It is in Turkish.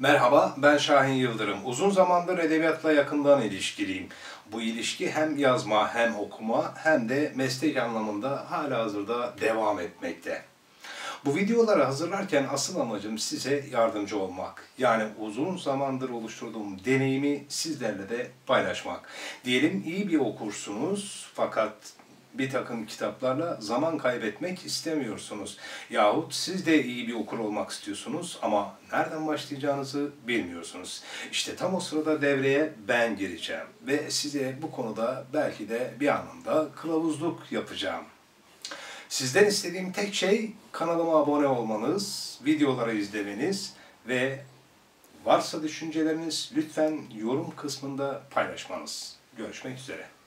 Merhaba, ben Şahin Yıldırım. Uzun zamandır edebiyatla yakından ilişkiliyim. Bu ilişki hem yazma hem okuma hem de meslek anlamında hala hazırda devam etmekte. Bu videoları hazırlarken asıl amacım size yardımcı olmak. Yani uzun zamandır oluşturduğum deneyimi sizlerle de paylaşmak. Diyelim iyi bir okursunuz fakat bir takım kitaplarla zaman kaybetmek istemiyorsunuz. Yahut siz de iyi bir okur olmak istiyorsunuz ama nereden başlayacağınızı bilmiyorsunuz. İşte tam o sırada devreye ben gireceğim ve size bu konuda belki de bir anlamda kılavuzluk yapacağım. Sizden istediğim tek şey kanalıma abone olmanız, videoları izlemeniz ve varsa düşünceleriniz lütfen yorum kısmında paylaşmanız. Görüşmek üzere.